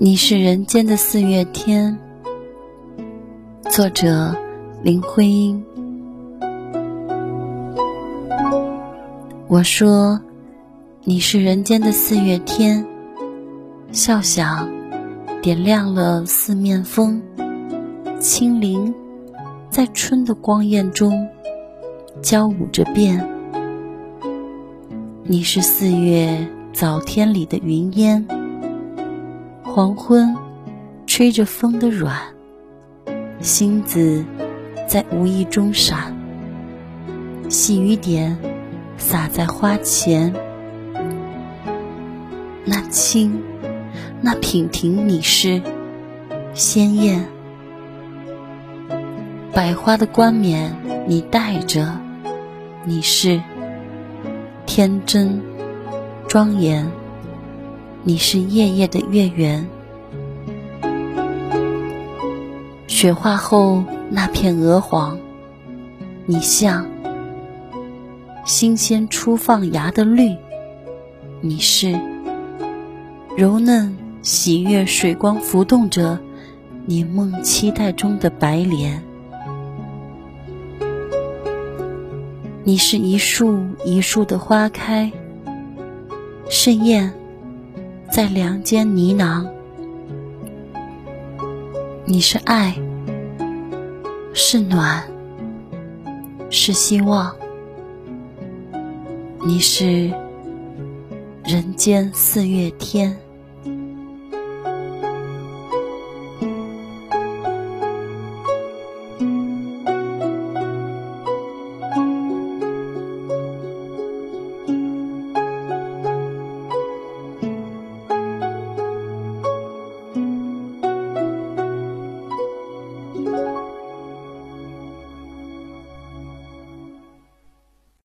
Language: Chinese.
你是人间的四月天。作者：林徽因。我说，你是人间的四月天，笑响点亮了四面风，清灵在春的光艳中交舞着变。你是四月早天里的云烟，黄昏吹着风的软，星子在无意中闪，细雨点。洒在花前，那清，那娉婷，你是鲜艳；百花的冠冕，你戴着，你是天真庄严；你是夜夜的月圆，雪化后那片鹅黄，你像。新鲜初放芽的绿，你是柔嫩喜悦，水光浮动着你梦期待中的白莲。你是一树一树的花开，是燕在梁间呢喃。你是爱，是暖，是希望。你是人间四月天。